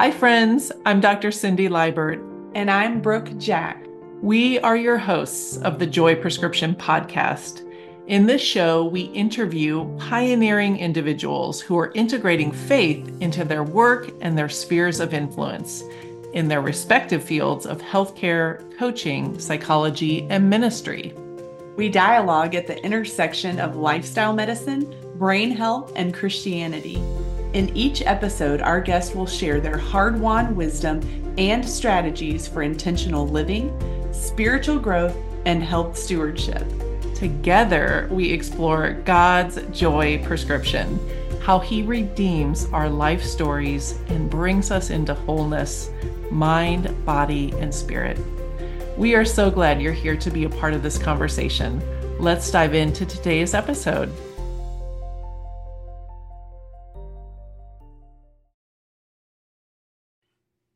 Hi, friends. I'm Dr. Cindy Libert. And I'm Brooke Jack. We are your hosts of the Joy Prescription podcast. In this show, we interview pioneering individuals who are integrating faith into their work and their spheres of influence in their respective fields of healthcare, coaching, psychology, and ministry. We dialogue at the intersection of lifestyle medicine, brain health, and Christianity. In each episode, our guest will share their hard won wisdom and strategies for intentional living, spiritual growth, and health stewardship. Together, we explore God's joy prescription, how He redeems our life stories and brings us into wholeness, mind, body, and spirit. We are so glad you're here to be a part of this conversation. Let's dive into today's episode.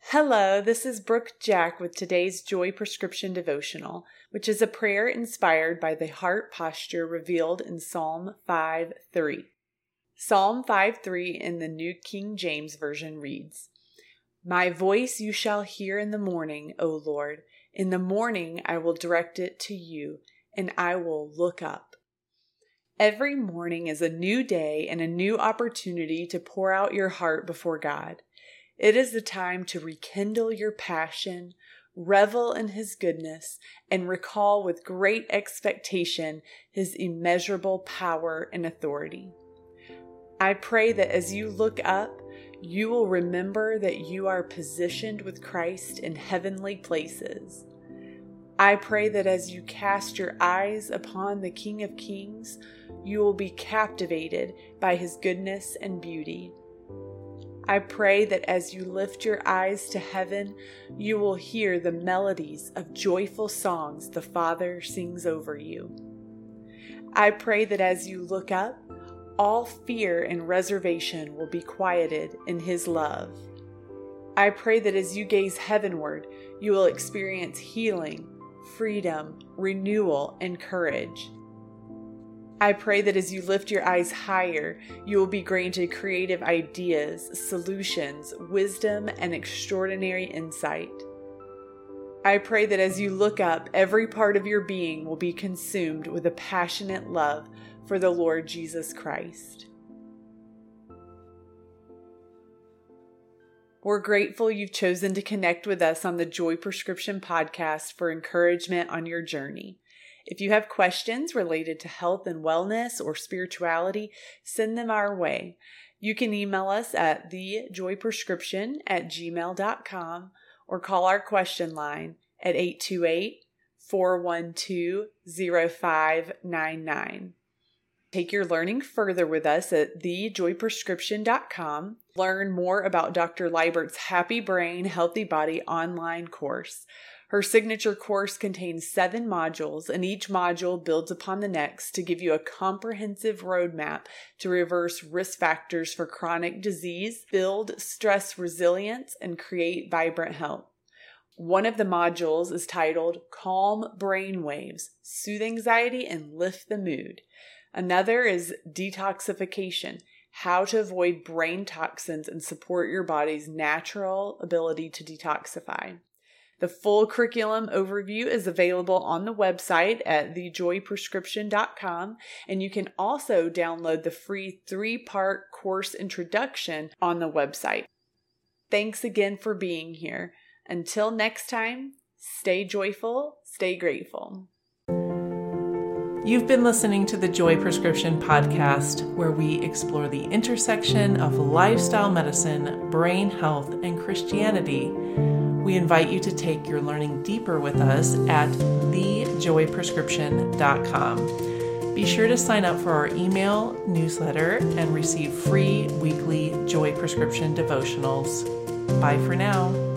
Hello, this is Brooke Jack with today's Joy Prescription Devotional, which is a prayer inspired by the heart posture revealed in Psalm 5 3. Psalm 5 3 in the New King James Version reads My voice you shall hear in the morning, O Lord. In the morning I will direct it to you, and I will look up. Every morning is a new day and a new opportunity to pour out your heart before God. It is the time to rekindle your passion, revel in His goodness, and recall with great expectation His immeasurable power and authority. I pray that as you look up, you will remember that you are positioned with Christ in heavenly places. I pray that as you cast your eyes upon the King of Kings, you will be captivated by his goodness and beauty. I pray that as you lift your eyes to heaven, you will hear the melodies of joyful songs the Father sings over you. I pray that as you look up, all fear and reservation will be quieted in His love. I pray that as you gaze heavenward, you will experience healing, freedom, renewal, and courage. I pray that as you lift your eyes higher, you will be granted creative ideas, solutions, wisdom, and extraordinary insight. I pray that as you look up, every part of your being will be consumed with a passionate love for the Lord Jesus Christ. We're grateful you've chosen to connect with us on the Joy Prescription podcast for encouragement on your journey. If you have questions related to health and wellness or spirituality, send them our way. You can email us at thejoyprescription at gmail.com or call our question line at 828 412 0599. Take your learning further with us at thejoyprescription.com. Learn more about Dr. Libert's Happy Brain, Healthy Body online course. Her signature course contains seven modules, and each module builds upon the next to give you a comprehensive roadmap to reverse risk factors for chronic disease, build stress resilience, and create vibrant health. One of the modules is titled Calm Brain Waves Soothe Anxiety and Lift the Mood. Another is Detoxification How to Avoid Brain Toxins and Support Your Body's Natural Ability to Detoxify. The full curriculum overview is available on the website at thejoyprescription.com, and you can also download the free three part course introduction on the website. Thanks again for being here. Until next time, stay joyful, stay grateful. You've been listening to the Joy Prescription podcast, where we explore the intersection of lifestyle medicine, brain health, and Christianity. We invite you to take your learning deeper with us at thejoyprescription.com. Be sure to sign up for our email newsletter and receive free weekly Joy Prescription devotionals. Bye for now.